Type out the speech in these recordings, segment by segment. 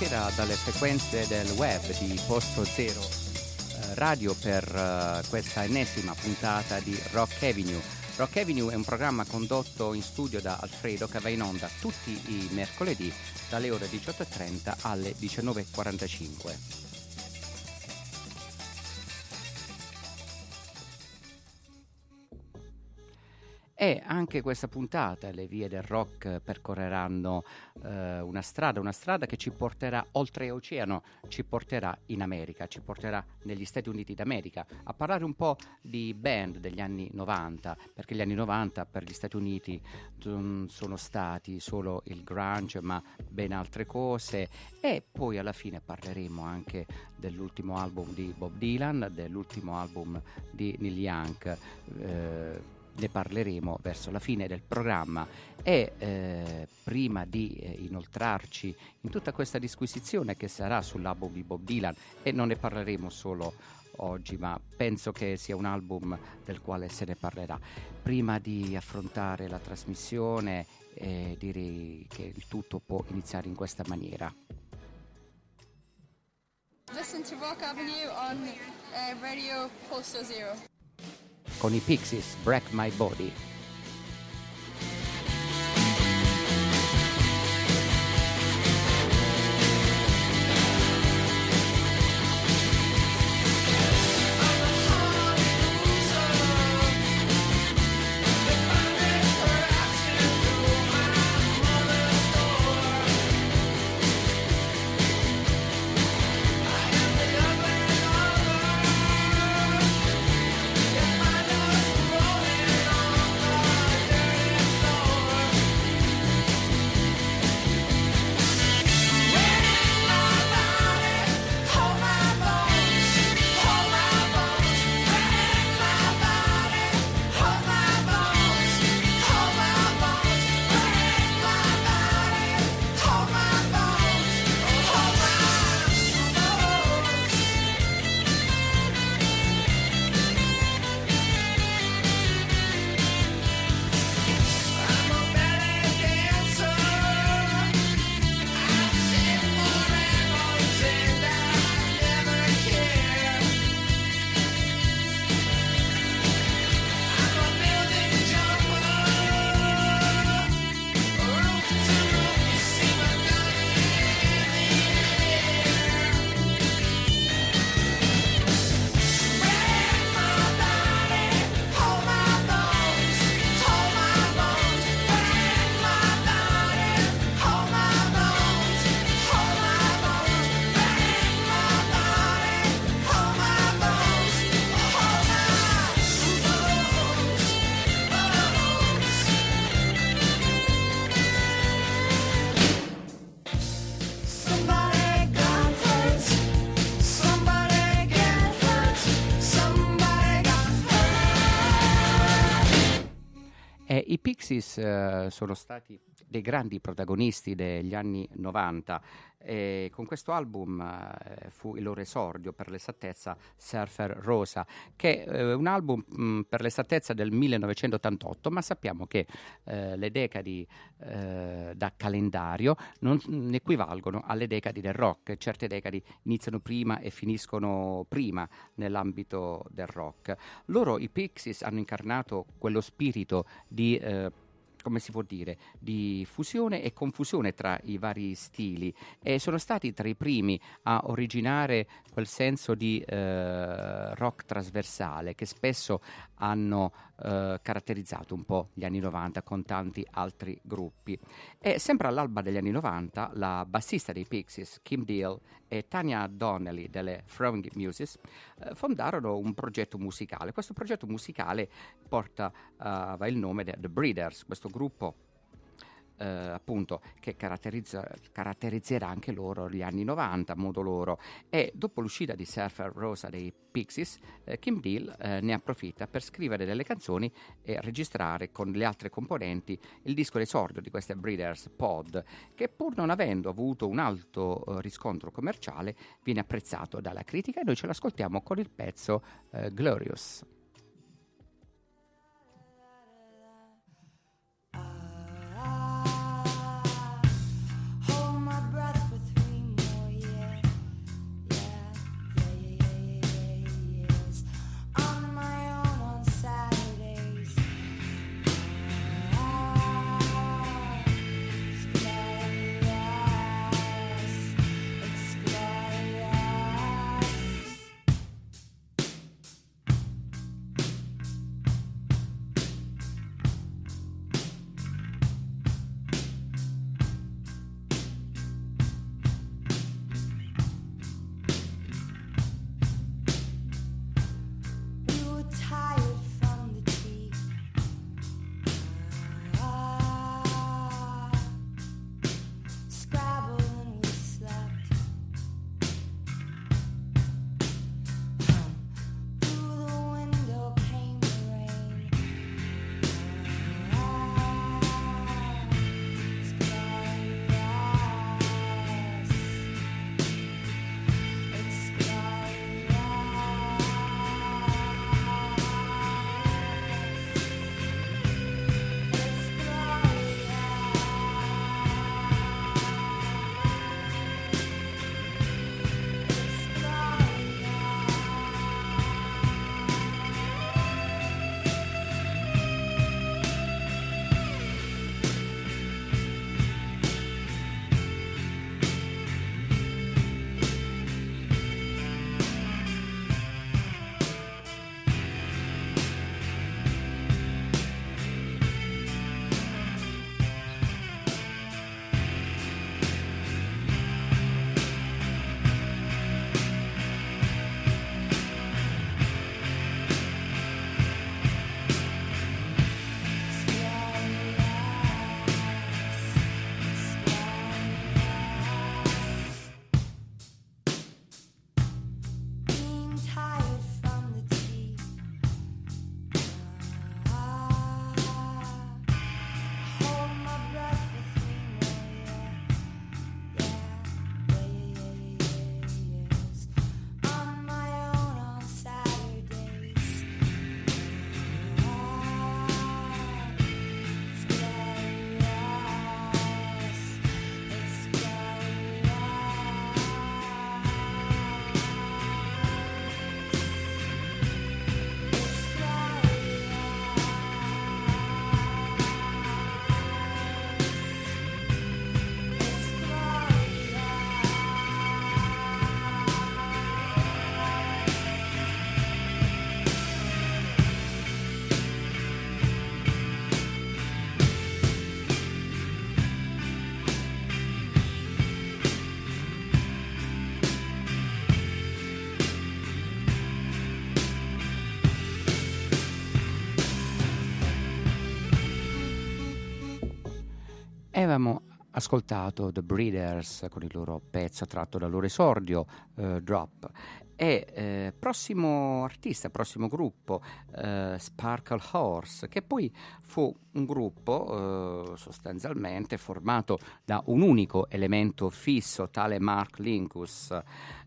sera dalle frequenze del web di Posto Zero eh, Radio per eh, questa ennesima puntata di Rock Avenue. Rock Avenue è un programma condotto in studio da Alfredo che va in onda tutti i mercoledì dalle ore 18.30 alle 19.45. E anche questa puntata le vie del rock percorreranno eh, una strada, una strada che ci porterà oltreoceano, ci porterà in America, ci porterà negli Stati Uniti d'America a parlare un po' di band degli anni 90, perché gli anni 90 per gli Stati Uniti non sono stati solo il grunge, ma ben altre cose e poi alla fine parleremo anche dell'ultimo album di Bob Dylan, dell'ultimo album di Neil Young. Eh, ne parleremo verso la fine del programma e eh, prima di eh, inoltrarci in tutta questa disquisizione che sarà sull'album di Bob Dylan e non ne parleremo solo oggi, ma penso che sia un album del quale se ne parlerà. Prima di affrontare la trasmissione eh, direi che il tutto può iniziare in questa maniera. Listen to Rock Avenue on uh, Radio Posto Zero. Con i Pixies, Break My Body. Pixies eh, sono stati dei grandi protagonisti degli anni 90 e con questo album eh, fu il loro esordio, per l'esattezza, Surfer Rosa, che è eh, un album mh, mm, per l'esattezza del 1988, ma sappiamo che eh, le decadi eh, da calendario non equivalgono alle decadi del rock, certe decadi iniziano prima e finiscono prima nell'ambito del rock. Loro, i Pixies, hanno incarnato quello spirito di eh, come si può dire, di fusione e confusione tra i vari stili. E sono stati tra i primi a originare quel senso di eh, rock trasversale che spesso hanno eh, caratterizzato un po' gli anni 90 con tanti altri gruppi. E sempre all'alba degli anni 90 la bassista dei Pixies, Kim Deal e Tanya Donnelly delle Throwing Muses eh, fondarono un progetto musicale. Questo progetto musicale porta uh, il nome The Breeders, questo gruppo eh, appunto che caratterizzerà anche loro gli anni 90 a modo loro e dopo l'uscita di Surfer Rosa dei Pixies eh, Kim Deal eh, ne approfitta per scrivere delle canzoni e registrare con le altre componenti il disco d'esordio di queste Breeders Pod che pur non avendo avuto un alto eh, riscontro commerciale viene apprezzato dalla critica e noi ce l'ascoltiamo con il pezzo eh, Glorious. Avevamo ascoltato The Breeders con il loro pezzo tratto dal loro esordio, uh, Drop. E eh, prossimo artista, prossimo gruppo, eh, Sparkle Horse, che poi fu un gruppo eh, sostanzialmente formato da un unico elemento fisso, tale Mark Linkus.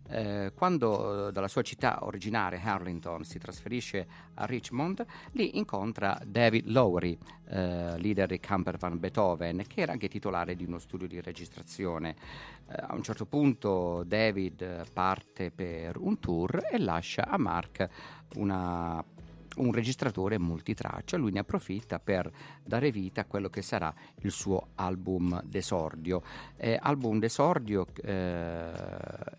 Eh, quando eh, dalla sua città originaria, Harlington, si trasferisce a Richmond, lì incontra David Lowery, eh, leader di Camper Van Beethoven, che era anche titolare di uno studio di registrazione. Eh, a un certo punto David parte per un tour e lascia a Mark una un registratore multitraccia, lui ne approfitta per dare vita a quello che sarà il suo album d'esordio. Eh, album d'esordio eh,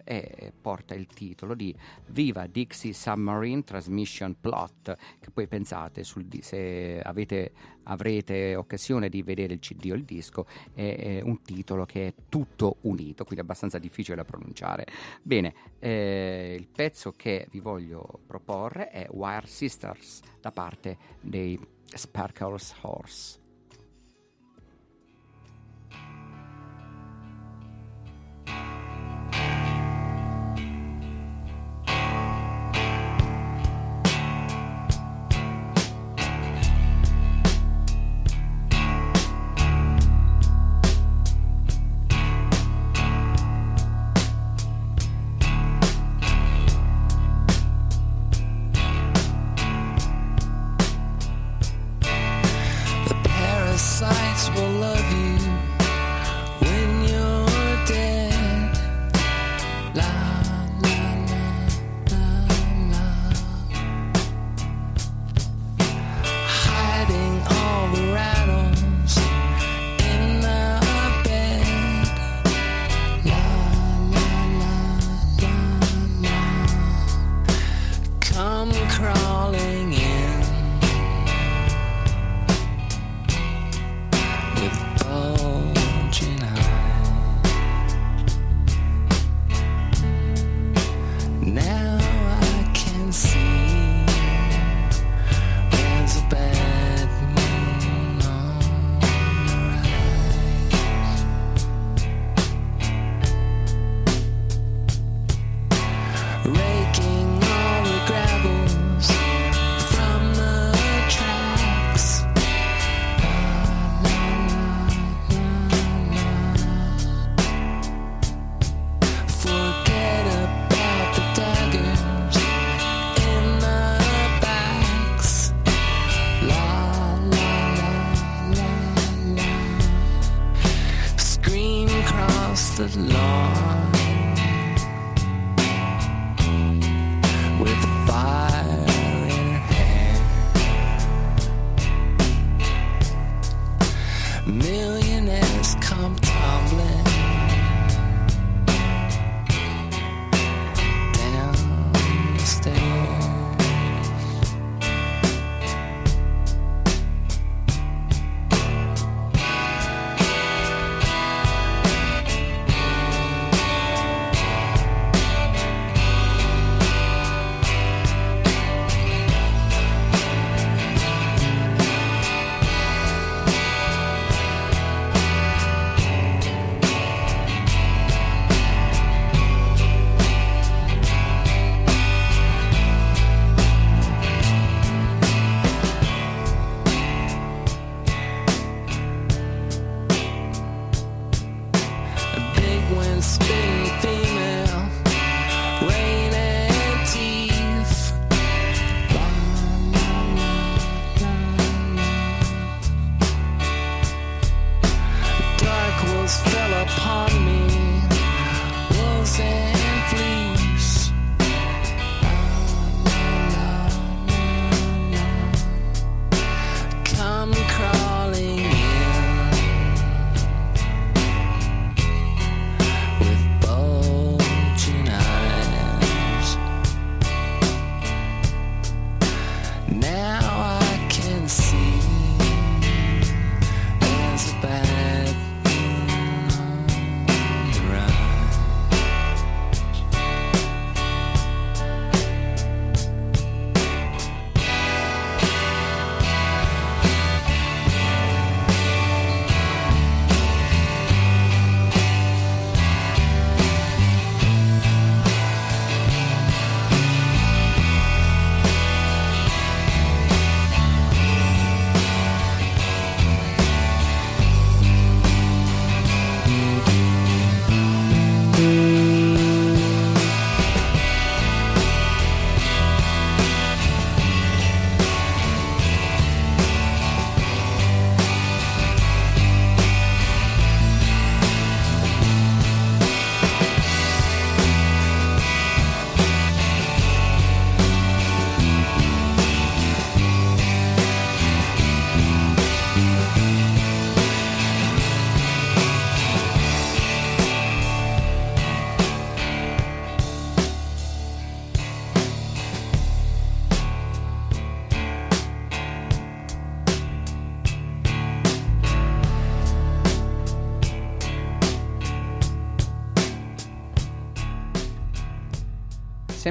è, porta il titolo di Viva Dixie Submarine Transmission Plot, che poi pensate sul, se avete, avrete occasione di vedere il CD o il disco, è, è, un titolo che è tutto unito, quindi abbastanza difficile da pronunciare. Bene, eh, il pezzo che vi voglio proporre è Wire Sisters da parte dei Sparkles Horse. crawling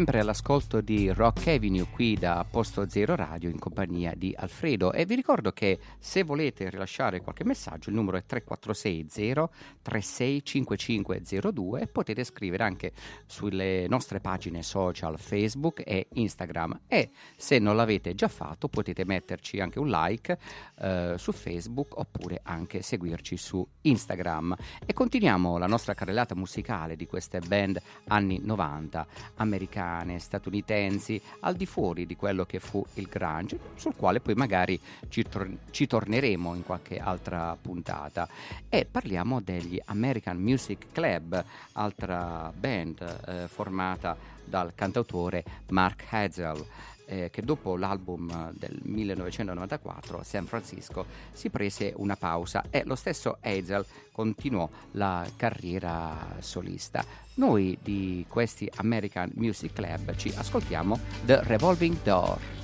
sempre all'ascolto di Rock Avenue qui da Posto Zero Radio in compagnia di Alfredo. E vi ricordo che se volete rilasciare qualche messaggio il numero è 3460 365502 e potete scrivere anche sulle nostre pagine social Facebook e Instagram. E se non l'avete già fatto potete metterci anche un like eh, su Facebook oppure anche seguirci su Instagram. E continuiamo la nostra carrellata musicale di queste band anni 90 americane, statunitensi, al di fuori di quello che fu il grunge, sul quale poi magari ci, tor- ci torneremo in qualche altra puntata. E parliamo degli American Music Club, altra band eh, formata dal cantautore Mark Hazel eh, che dopo l'album del 1994, San Francisco, si prese una pausa e lo stesso Hazel continuò la carriera solista. Noi di questi American Music Club ci ascoltiamo The Revolving Door.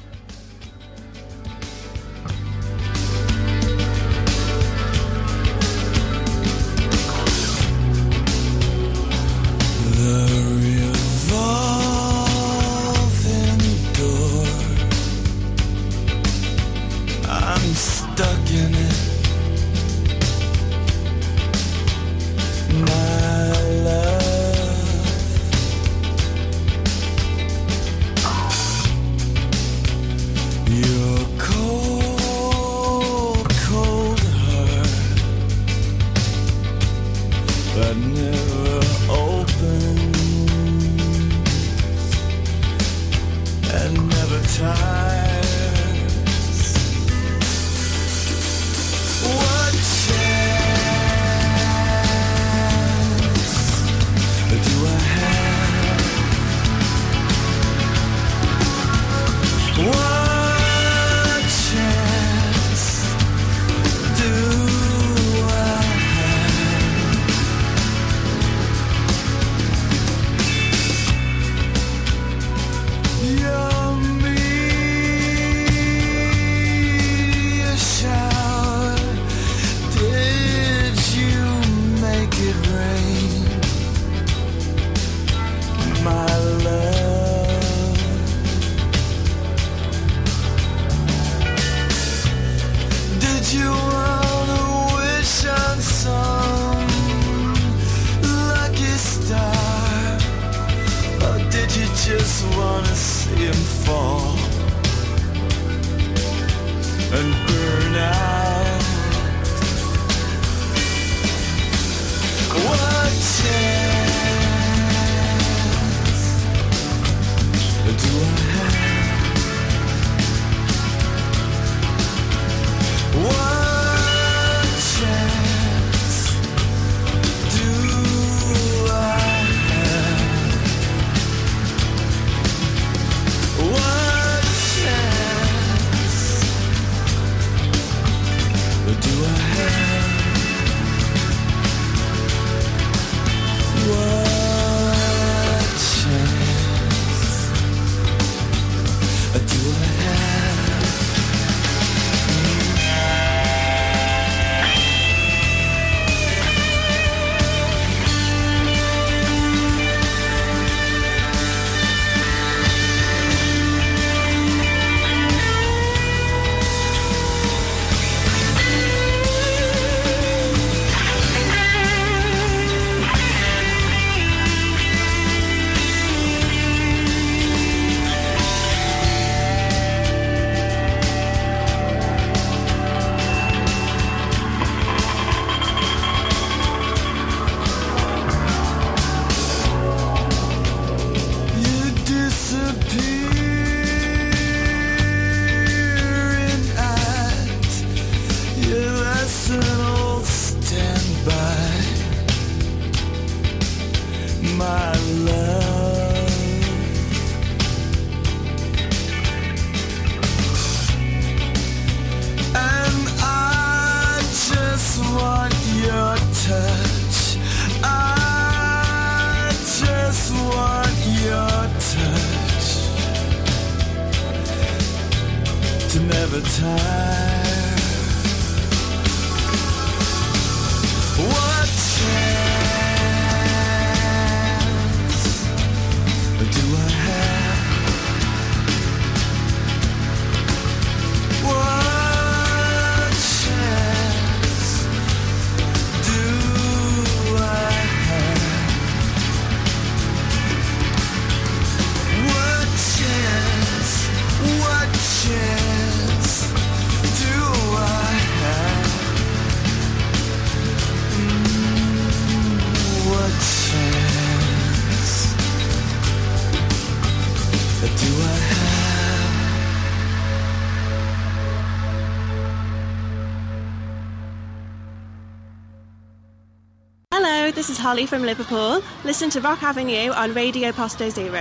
Holly from Liverpool. Listen to Rock Avenue on Radio Posto Zero.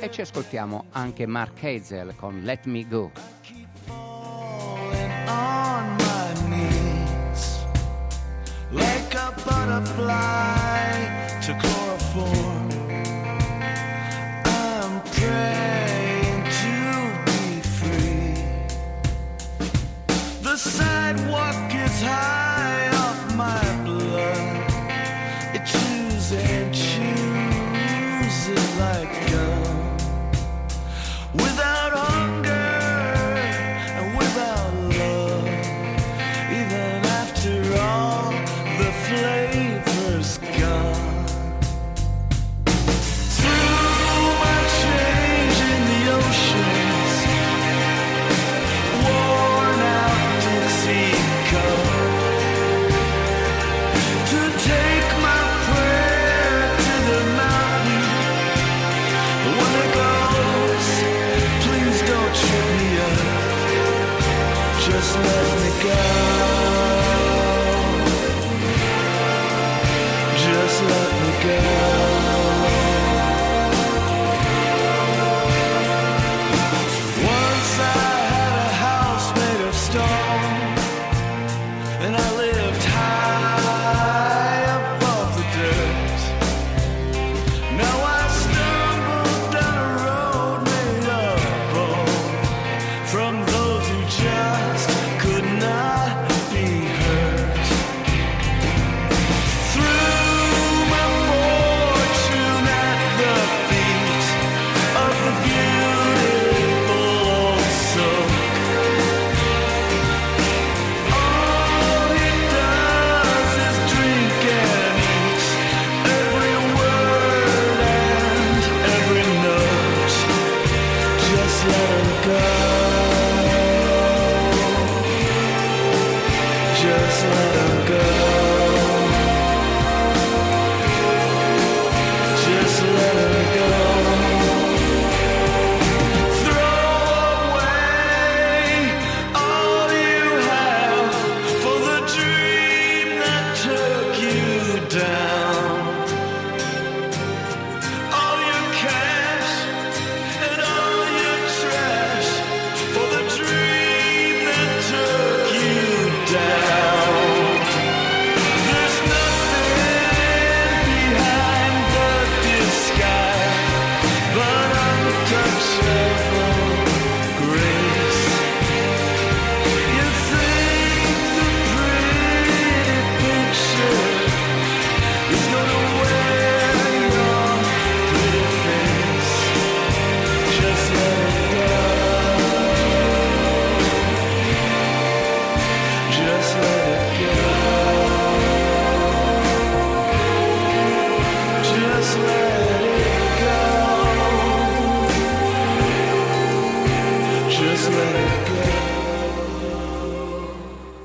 E ci ascoltiamo anche Mark Hazel con Let Me Go. on my knees like a butterfly let me go. Just let me go.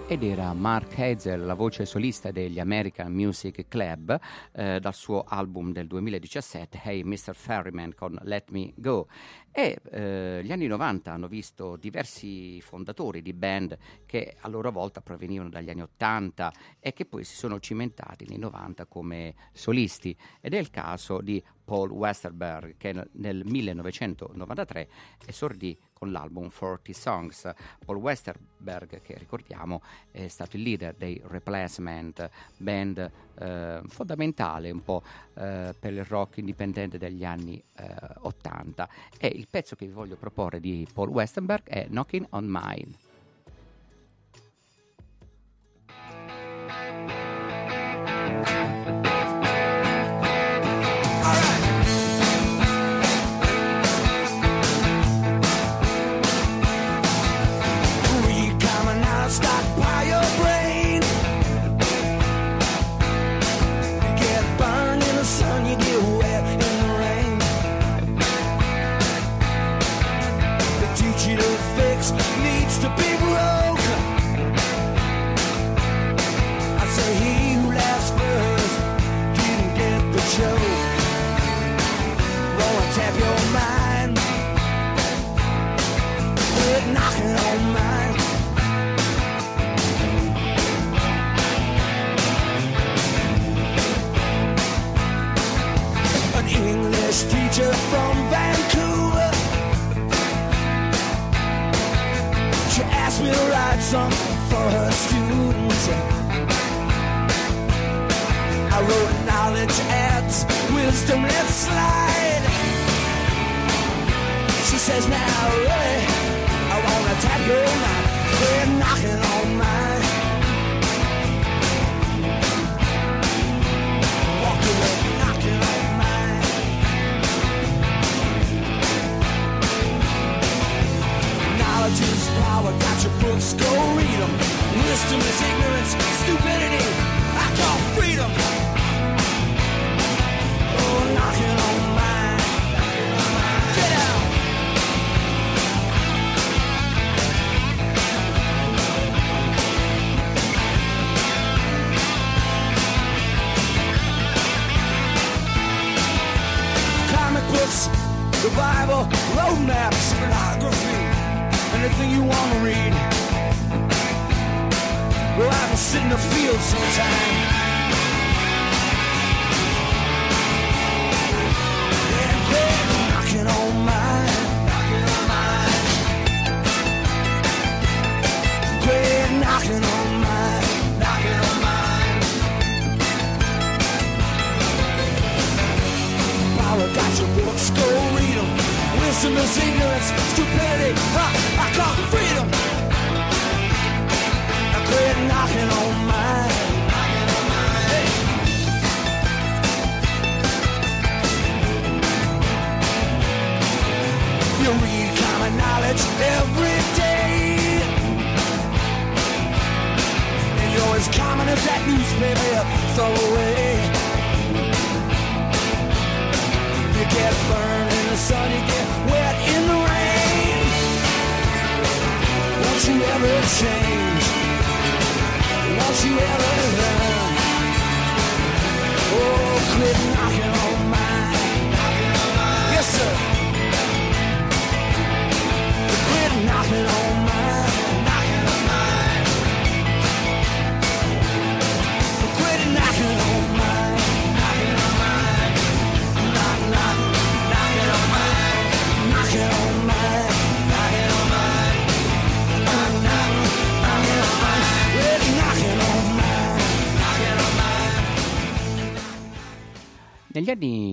Ed era Mark Hazel, la voce solista degli American Music Club, eh, dal suo album del 2017, Hey Mr. Ferryman con Let Me Go. E eh, gli anni 90 hanno visto diversi fondatori di band che a loro volta provenivano dagli anni 80 e che poi si sono cimentati nei 90 come solisti. Ed è il caso di Paul Westerberg che nel- nel 1993 esordì con l'album 40 Songs. Paul Westerberg, che ricordiamo è stato il leader dei Replacement, band eh, fondamentale un po' eh, per il rock indipendente degli anni eh, 80. E il pezzo che vi voglio proporre di Paul Westerberg è Knocking on Mine. will write some for her students. I wrote knowledge at wisdom let slide. She says, now, really, I want to tap your mind. They're knocking on mine. power. Got your books, go read them. Wisdom is ignorance, stupidity. I call freedom. you wanna read. Well, I've been sitting in the field sometimes.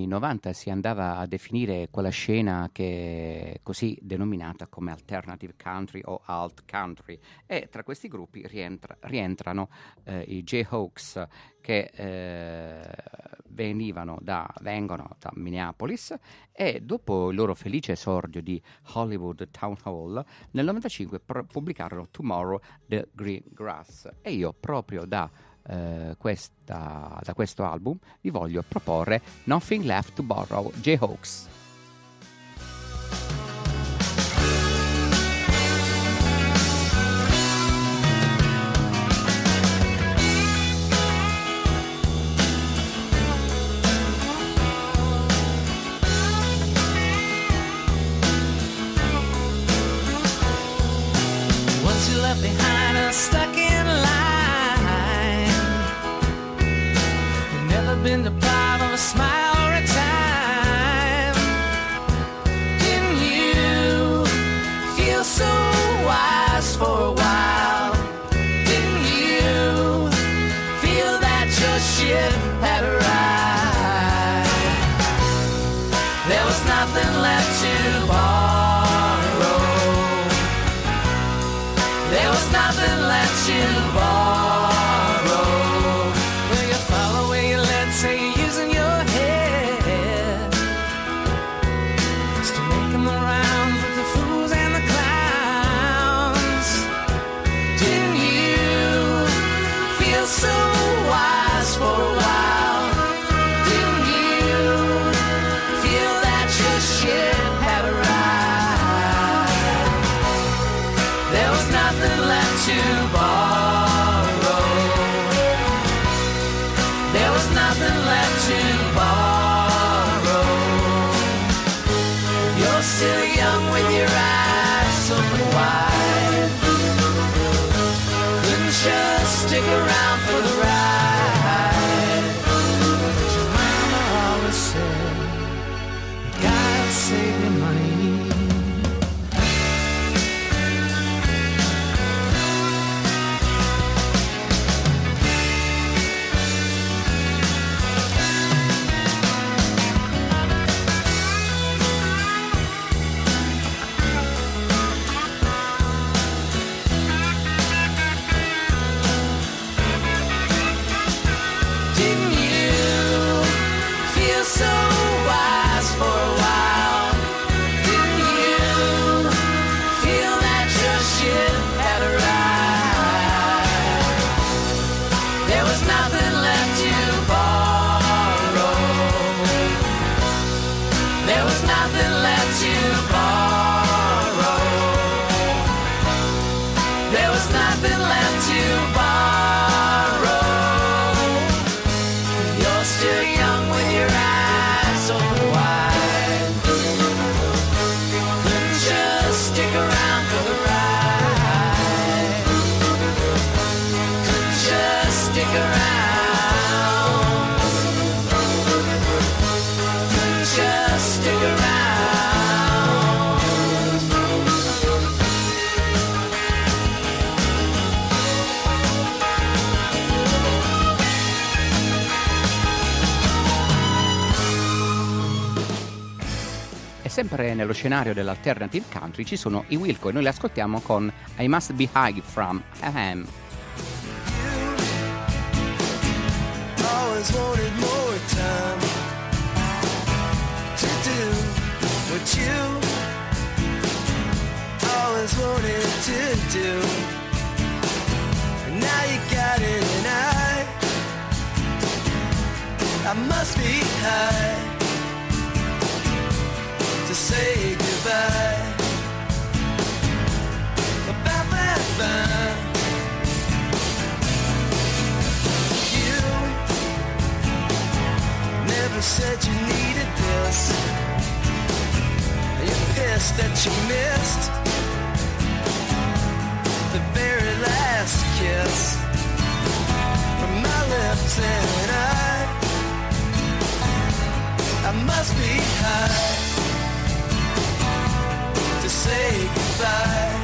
90 si andava a definire quella scena che è così denominata come alternative country o alt country. E tra questi gruppi rientra, rientrano eh, i Jayhawks che eh, venivano da, vengono da Minneapolis e dopo il loro felice esordio di Hollywood Town Hall nel 95 pr- pubblicarono Tomorrow the Green Grass. E io proprio da eh, questa, da questo album vi voglio proporre Nothing Left to Borrow J-Hawks. Sempre nello scenario dell'alternative country ci sono i Wilco e noi li ascoltiamo con I Must Be High from Ahem. Said you needed this. You're pissed that you missed the very last kiss from my lips, and I, I must be high to say goodbye.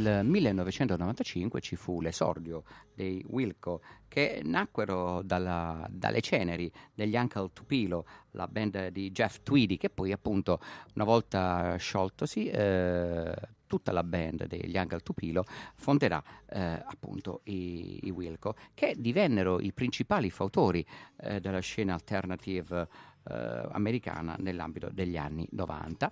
Nel 1995 ci fu l'esordio dei Wilco che nacquero dalla- dalle ceneri degli Uncle Tupilo, la band di Jeff Tweedy, che poi appunto una volta scioltosi eh, tutta la band degli Uncle Tupilo fonderà eh, appunto i, i Wilco, che divennero i principali fautori eh, della scena alternative eh, americana nell'ambito degli anni 90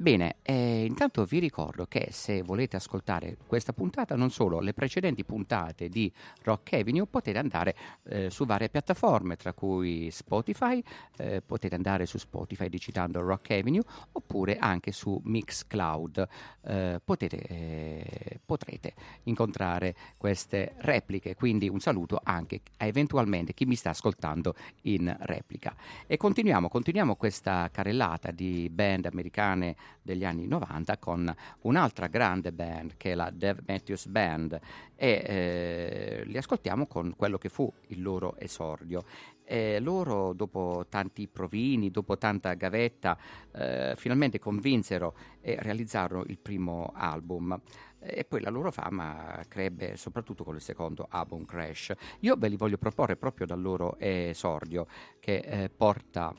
Bene, eh, intanto vi ricordo che se volete ascoltare questa puntata, non solo le precedenti puntate di Rock Avenue, potete andare eh, su varie piattaforme, tra cui Spotify, eh, potete andare su Spotify digitando Rock Avenue, oppure anche su Mixcloud. Eh, potete, eh, potrete incontrare queste repliche, quindi un saluto anche a eventualmente chi mi sta ascoltando in replica. E continuiamo, continuiamo questa carrellata di band americane degli anni 90 con un'altra grande band che è la Dev Matthews Band e eh, li ascoltiamo con quello che fu il loro esordio. E loro, dopo tanti provini, dopo tanta gavetta, eh, finalmente convinsero e realizzarono il primo album. E poi la loro fama crebbe soprattutto con il secondo album Crash. Io ve li voglio proporre proprio dal loro esordio, che eh, porta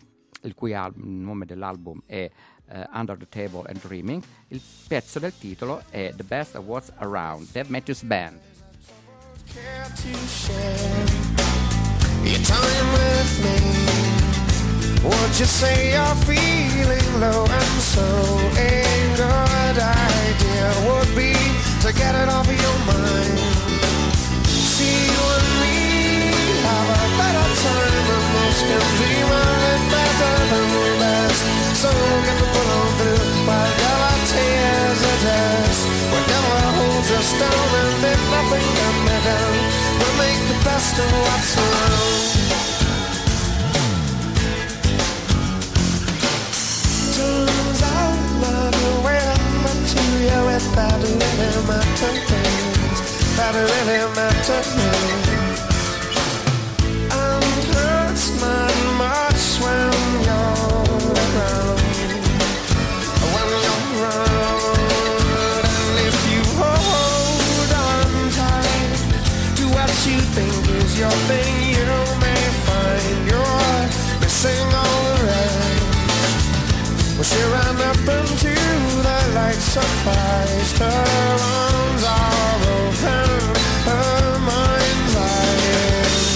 il cui al- nome dell'album è eh, Under the Table and Dreaming. Il pezzo del titolo è The Best of What's Around, Dave Matthews Band. Would you say you're feeling low and so a good idea would be to get it off your mind? See you and me have a better time most can of better than the best. So get the down and if nothing done, we'll make the best of what's around. Surprised. Her arms are open, her mind's eyes.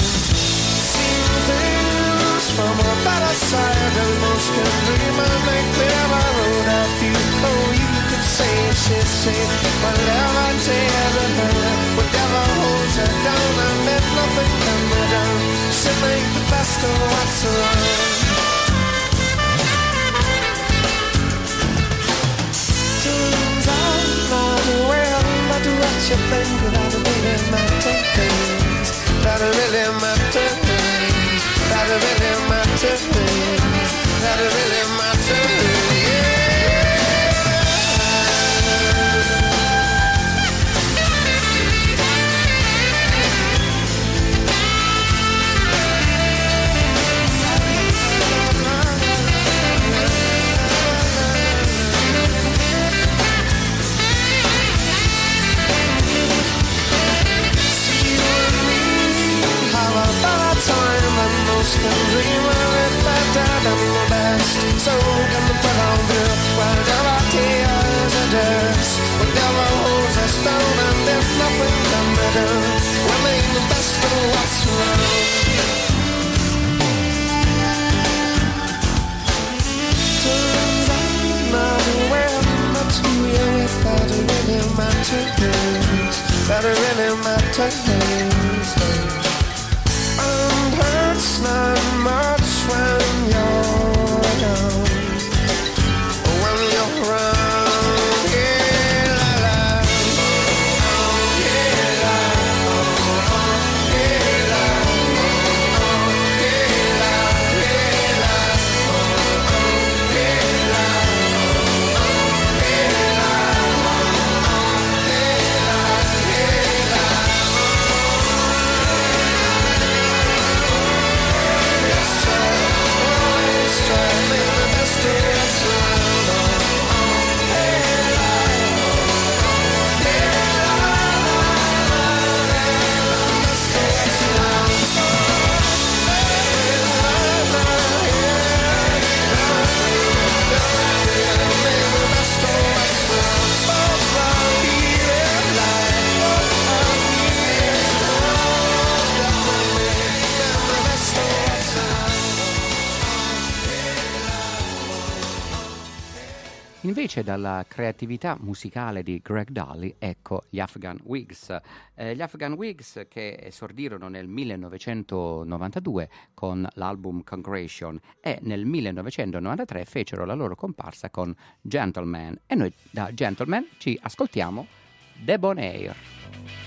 Seen things from a better side than most can dream, they clear a road a few. Oh, you could say she's safe, whatever tears at her, whatever holds her down, and if nothing can be done, she'll make the best of what's around. What you think that really matters. Really. That really matters. That really matters. soul coming from home girl While there and there's nothing We're the best of what's Turns out not who you really matters And hurts not much when you're young. Invece dalla creatività musicale di Greg Daly, ecco gli Afghan Wigs. Eh, gli Afghan Wigs che esordirono nel 1992 con l'album Congregation e nel 1993 fecero la loro comparsa con Gentleman e noi da Gentleman ci ascoltiamo Debonair.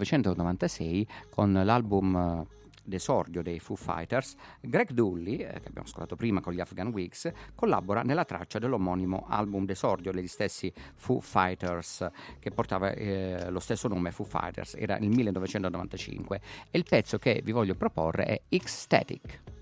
1996 con l'album eh, d'esordio dei Foo Fighters, Greg Dulli, eh, che abbiamo ascoltato prima con gli Afghan Weeks, collabora nella traccia dell'omonimo album d'esordio degli stessi Foo Fighters, che portava eh, lo stesso nome Foo Fighters, era il 1995, e il pezzo che vi voglio proporre è X-Static.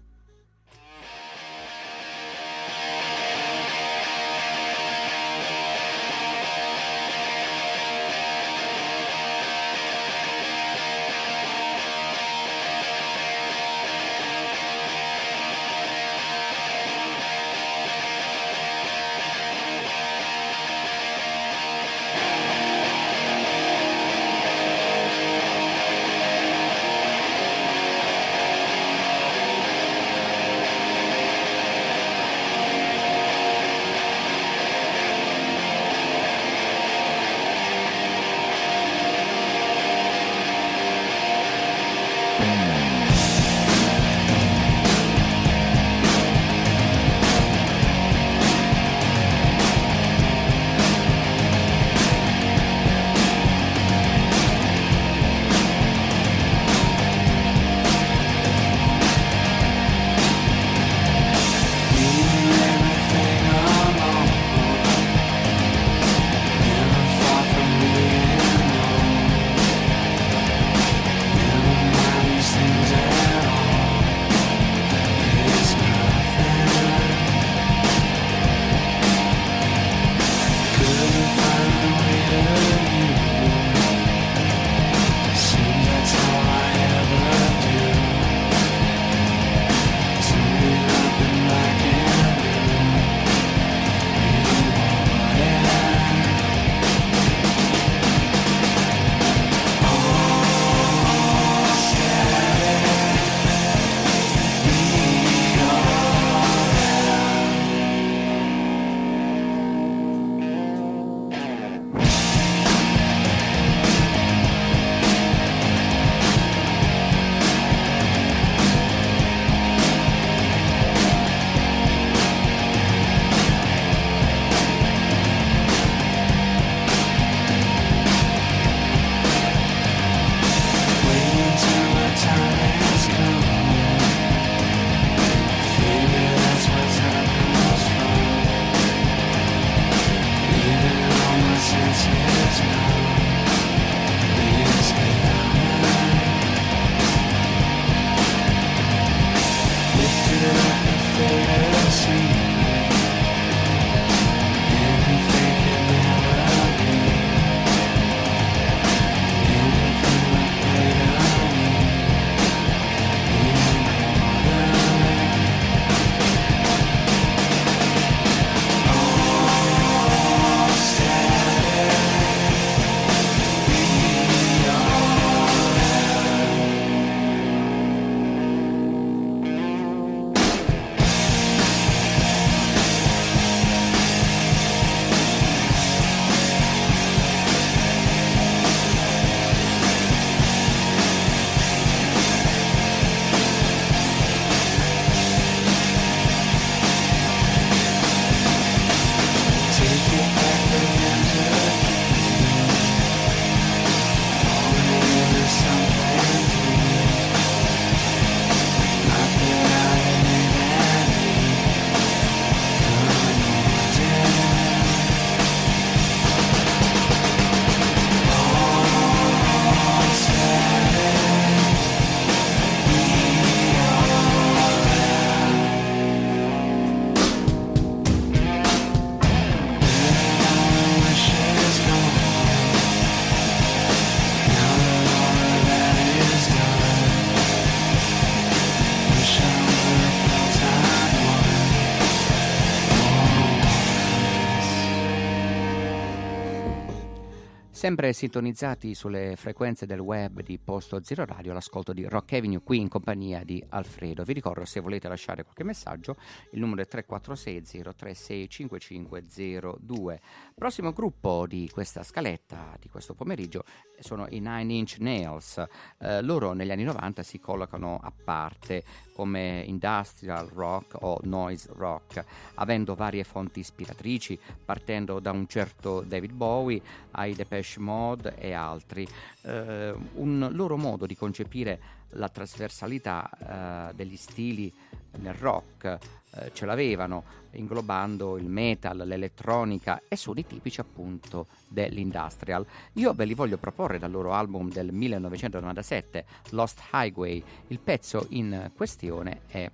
Sempre sintonizzati sulle frequenze del web di Posto Zero Radio, l'ascolto di Rock Avenue qui in compagnia di Alfredo. Vi ricordo se volete lasciare qualche messaggio, il numero è 346 036 5502. Prossimo gruppo di questa scaletta di questo pomeriggio sono i Nine Inch Nails. Eh, loro negli anni 90 si collocano a parte come industrial rock o noise rock, avendo varie fonti ispiratrici, partendo da un certo David Bowie ai Depeche Mode e altri. Eh, un loro modo di concepire la trasversalità eh, degli stili nel rock eh, ce l'avevano, inglobando il metal, l'elettronica e suoni tipici appunto dell'industrial. Io ve li voglio proporre dal loro album del 1997, Lost Highway. Il pezzo in questione è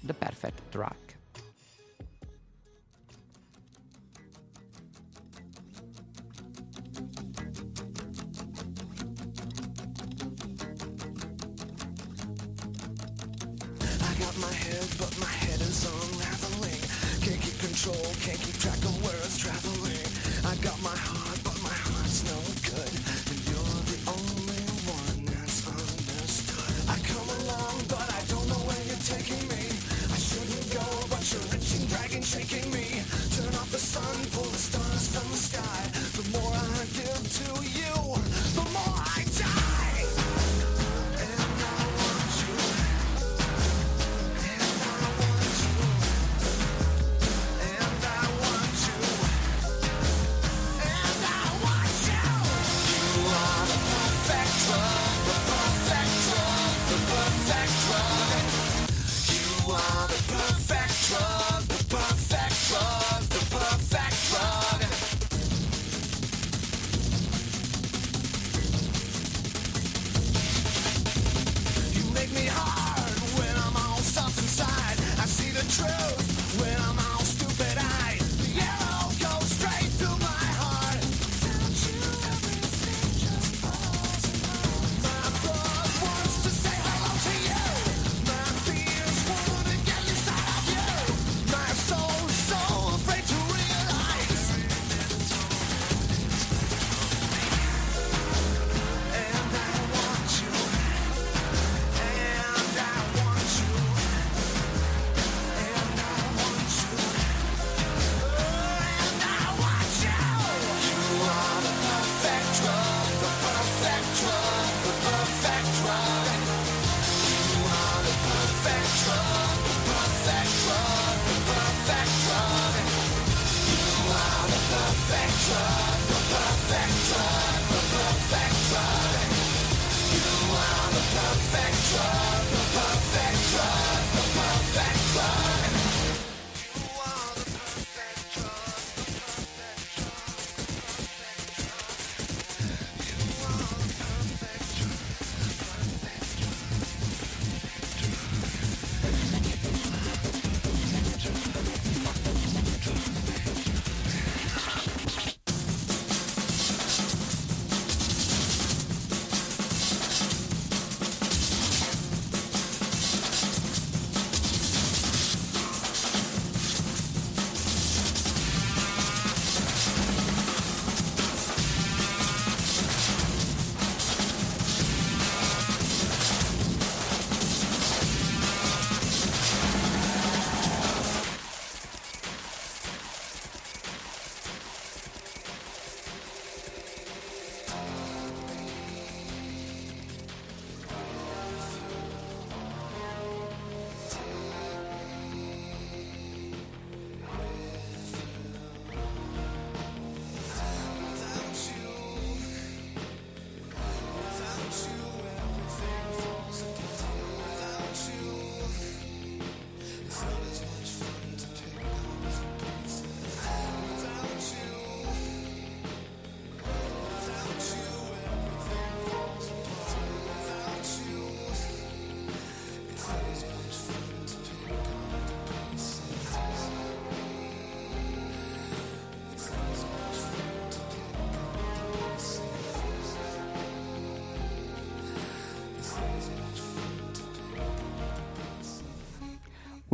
The Perfect Drug. Got my head, but my head is unraveling. Can't keep control, can't keep track of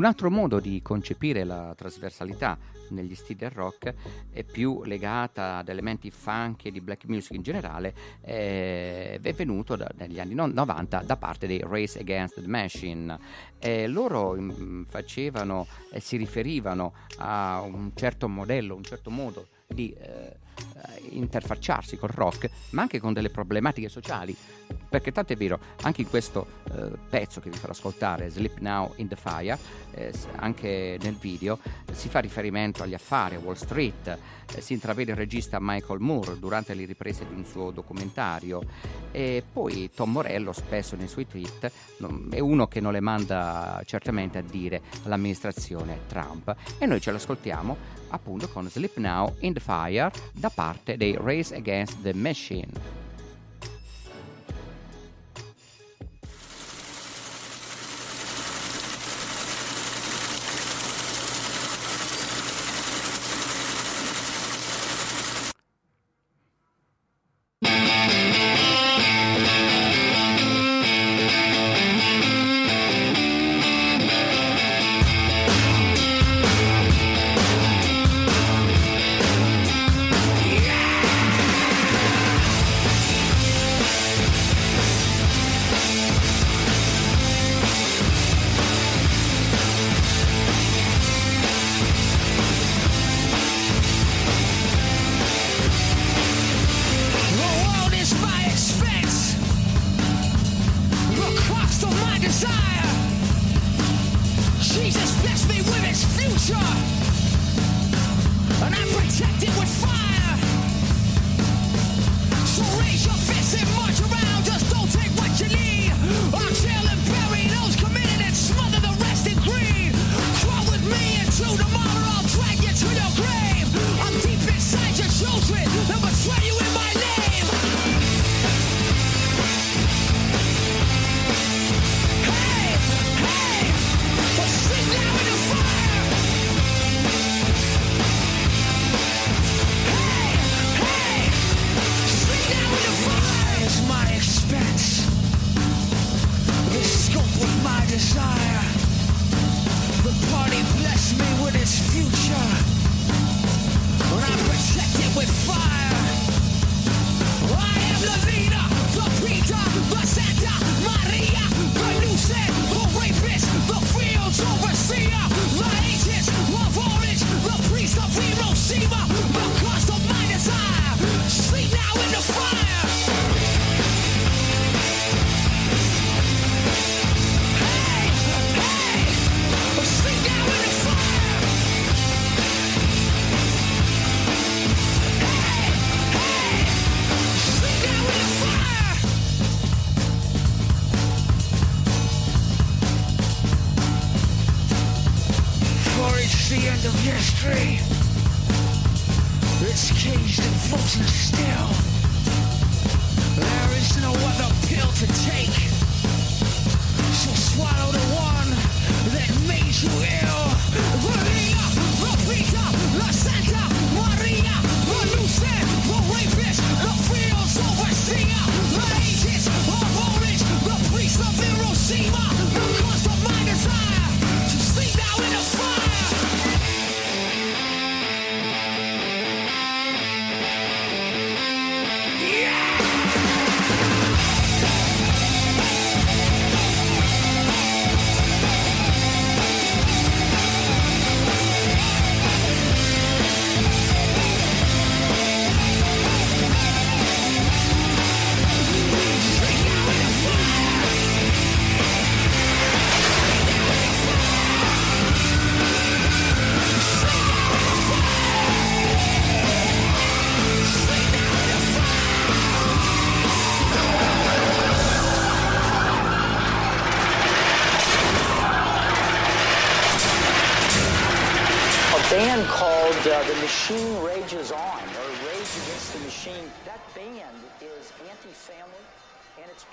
Un altro modo di concepire la trasversalità negli stili del rock è più legata ad elementi funk e di black music in generale, eh, è venuto da- negli anni no- 90 da parte dei Race Against the Machine. Eh, loro mm, facevano e si riferivano a un certo modello, un certo modo di eh, eh, interfacciarsi col rock, ma anche con delle problematiche sociali. Perché tanto è vero, anche in questo eh, pezzo che vi farò ascoltare, Sleep Now in the Fire, eh, anche nel video, si fa riferimento agli affari, a Wall Street, eh, si intravede il regista Michael Moore durante le riprese di un suo documentario e poi Tom Morello spesso nei suoi tweet è uno che non le manda certamente a dire all'amministrazione Trump e noi ce l'ascoltiamo appunto con Sleep Now in the Fire da parte dei Race Against the Machine.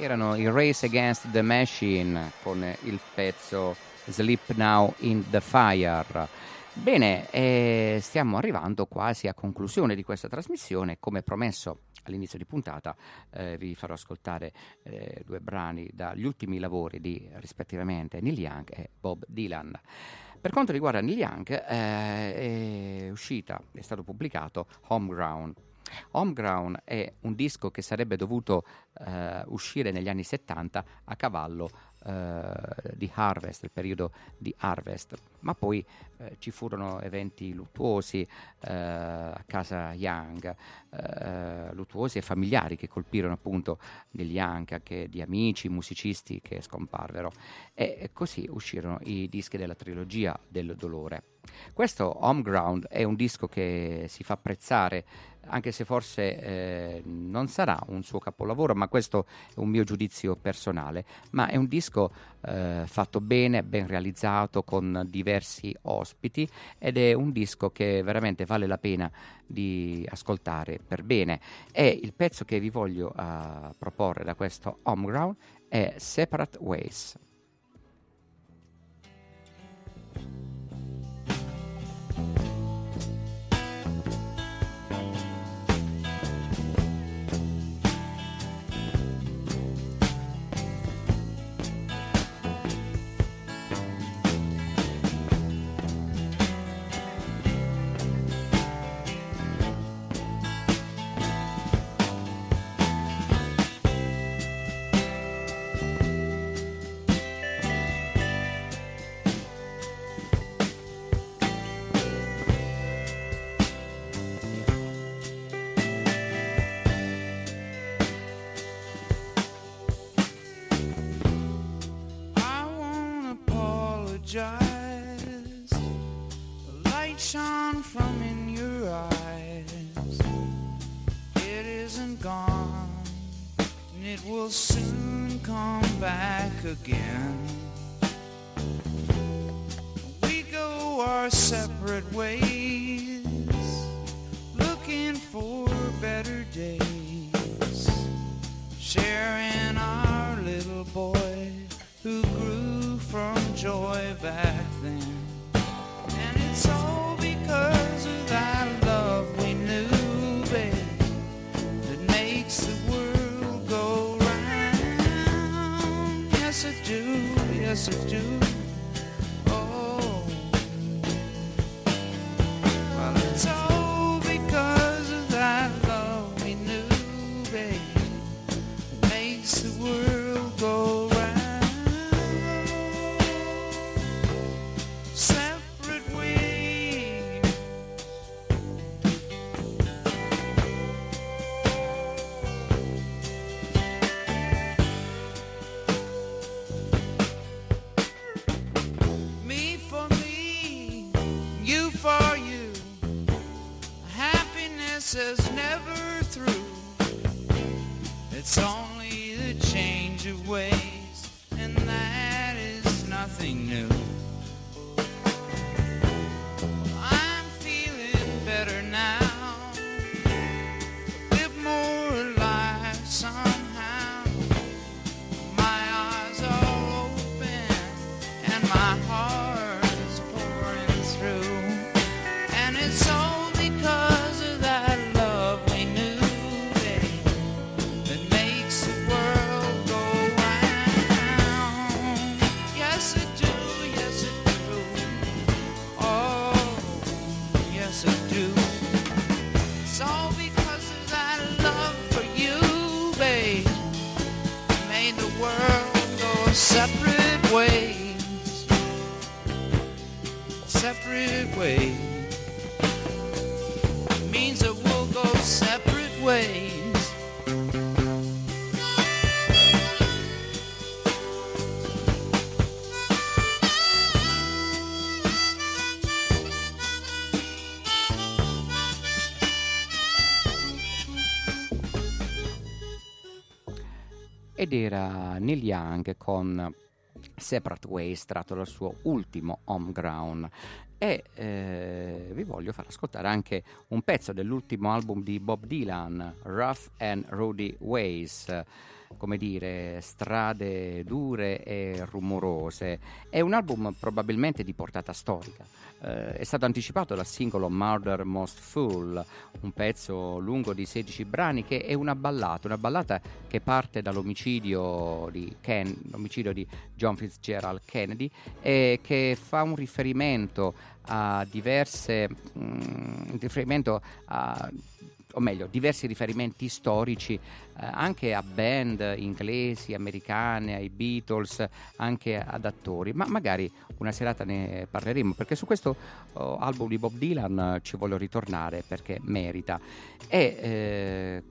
Erano i Race Against the Machine con il pezzo Sleep Now in the Fire. Bene, eh, stiamo arrivando quasi a conclusione di questa trasmissione. Come promesso all'inizio di puntata, eh, vi farò ascoltare eh, due brani dagli ultimi lavori di rispettivamente Neil Young e Bob Dylan. Per quanto riguarda Neil Young, eh, è uscita, è stato pubblicato Homeground. Homeground è un disco che sarebbe dovuto eh, uscire negli anni 70 a cavallo eh, di Harvest, il periodo di Harvest, ma poi eh, ci furono eventi luttuosi eh, a casa Young, eh, luttuosi e familiari che colpirono appunto degli Young, anche di amici, musicisti che scomparvero e così uscirono i dischi della trilogia del dolore. Questo Homeground è un disco che si fa apprezzare anche se forse eh, non sarà un suo capolavoro, ma questo è un mio giudizio personale, ma è un disco eh, fatto bene, ben realizzato, con diversi ospiti ed è un disco che veramente vale la pena di ascoltare per bene. E il pezzo che vi voglio uh, proporre da questo Homeground è Separate Ways. Era Neil Young con Separate Ways tratto dal suo ultimo Homeground e eh, vi voglio far ascoltare anche un pezzo dell'ultimo album di Bob Dylan, Rough and Rowdy Ways. Come dire, strade dure e rumorose. È un album probabilmente di portata storica. Eh, è stato anticipato dal singolo Murder Most Fool, un pezzo lungo di 16 brani che è una ballata, una ballata che parte dall'omicidio di, Ken, l'omicidio di John Fitzgerald Kennedy e che fa un riferimento a diverse mh, riferimento a o meglio, diversi riferimenti storici eh, anche a band inglesi, americane, ai Beatles, anche ad attori, ma magari una serata ne parleremo perché su questo oh, album di Bob Dylan eh, ci voglio ritornare perché merita. E, eh,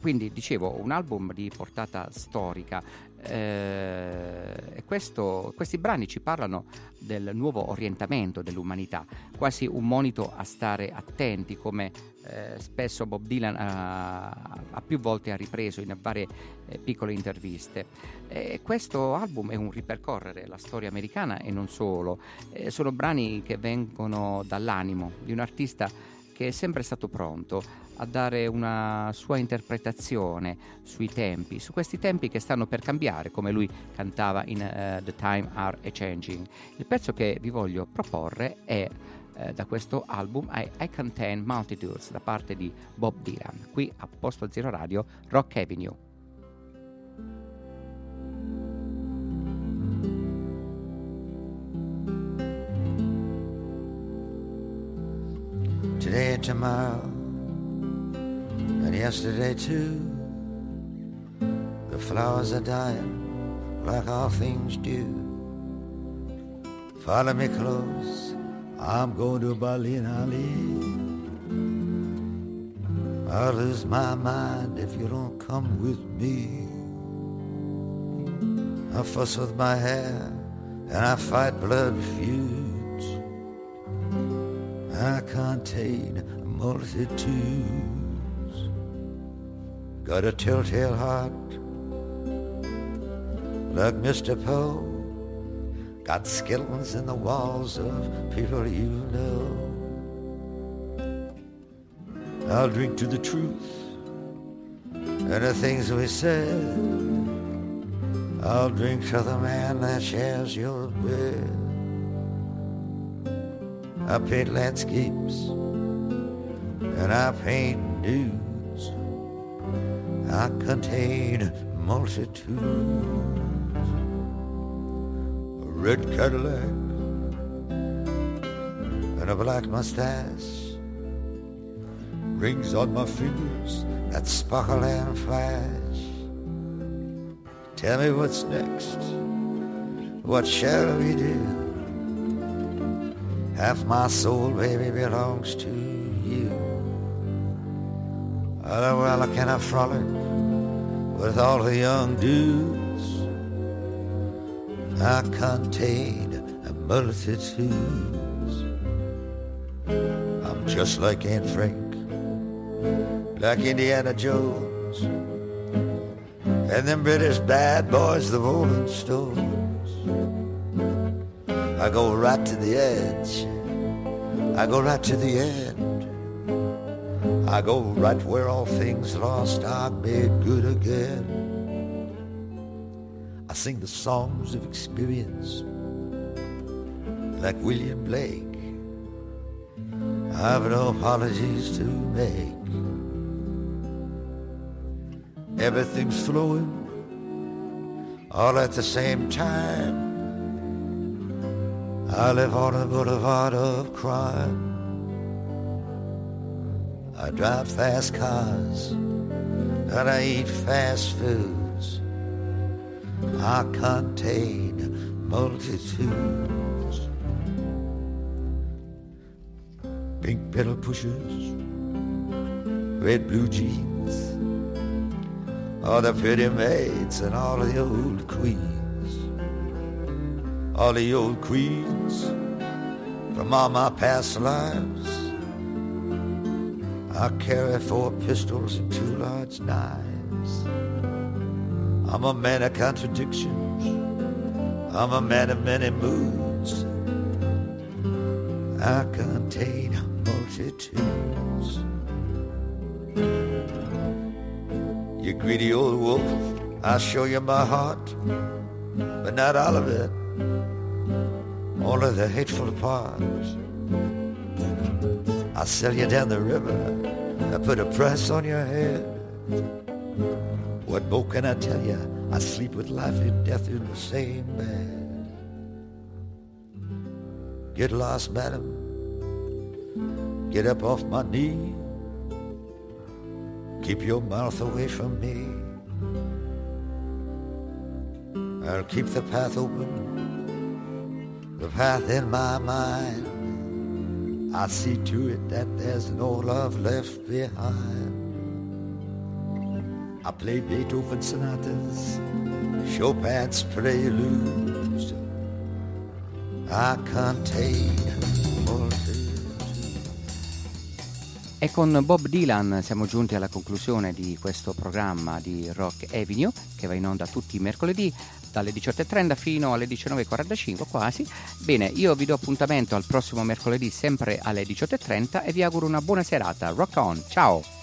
quindi dicevo un album di portata storica eh, questo, questi brani ci parlano del nuovo orientamento dell'umanità, quasi un monito a stare attenti, come eh, spesso Bob Dylan ha, più volte ha ripreso in varie eh, piccole interviste. questo album è un ripercorrere la storia americana e non solo, eh, sono brani che vengono dall'animo di un artista che è sempre stato pronto a dare una sua interpretazione sui tempi, su questi tempi che stanno per cambiare, come lui cantava in uh, The Time Are a Changing. Il pezzo che vi voglio proporre è uh, da questo album I, I Contain Multitudes da parte di Bob Dylan, qui a Posto Zero Radio, Rock Avenue. Today and tomorrow And yesterday too, the flowers are dying like all things do. Follow me close, I'm going to Berlin, Ali. I'll lose my mind if you don't come with me. I fuss with my hair and I fight blood feuds. I contain multitudes. Got a telltale heart like Mr. Poe. Got skeletons in the walls of people you know. I'll drink to the truth and the things we said. I'll drink to the man that shares your bed. I paint landscapes and I paint nudes. I contain multitudes. A red Cadillac and a black mustache, rings on my fingers that sparkle and flash. Tell me what's next. What shall we do? Half my soul, baby, belongs to you. Oh, well, can I frolic? with all the young dudes. I contain a multitudes. I'm just like Aunt Frank, like Indiana Jones, and them British bad boys, the Rolling Stones. I go right to the edge. I go right to the end. I go right where all things lost are made good again. I sing the songs of experience like William Blake. I've no apologies to make. Everything's flowing all at the same time. I live on a boulevard of crime. I drive fast cars and I eat fast foods. I contain multitudes. Pink pedal pushers, red blue jeans, all the pretty maids and all the old queens. All the old queens from all my past lives I carry four pistols and two large knives. I'm a man of contradictions. I'm a man of many moods. I contain multitudes. You greedy old wolf, I'll show you my heart, but not all of it. Only the hateful parts. I'll sell you down the river. I put a price on your head. What more can I tell you? I sleep with life and death in the same bed. Get lost, madam. Get up off my knee. Keep your mouth away from me. I'll keep the path open, the path in my mind. I'll see to it that there's no love left behind. I play Beethoven sonatas, Chopin's preludes. I contain E con Bob Dylan siamo giunti alla conclusione di questo programma di Rock Avenue che va in onda tutti i mercoledì dalle 18.30 fino alle 19.45 quasi. Bene, io vi do appuntamento al prossimo mercoledì sempre alle 18.30 e vi auguro una buona serata. Rock on, ciao!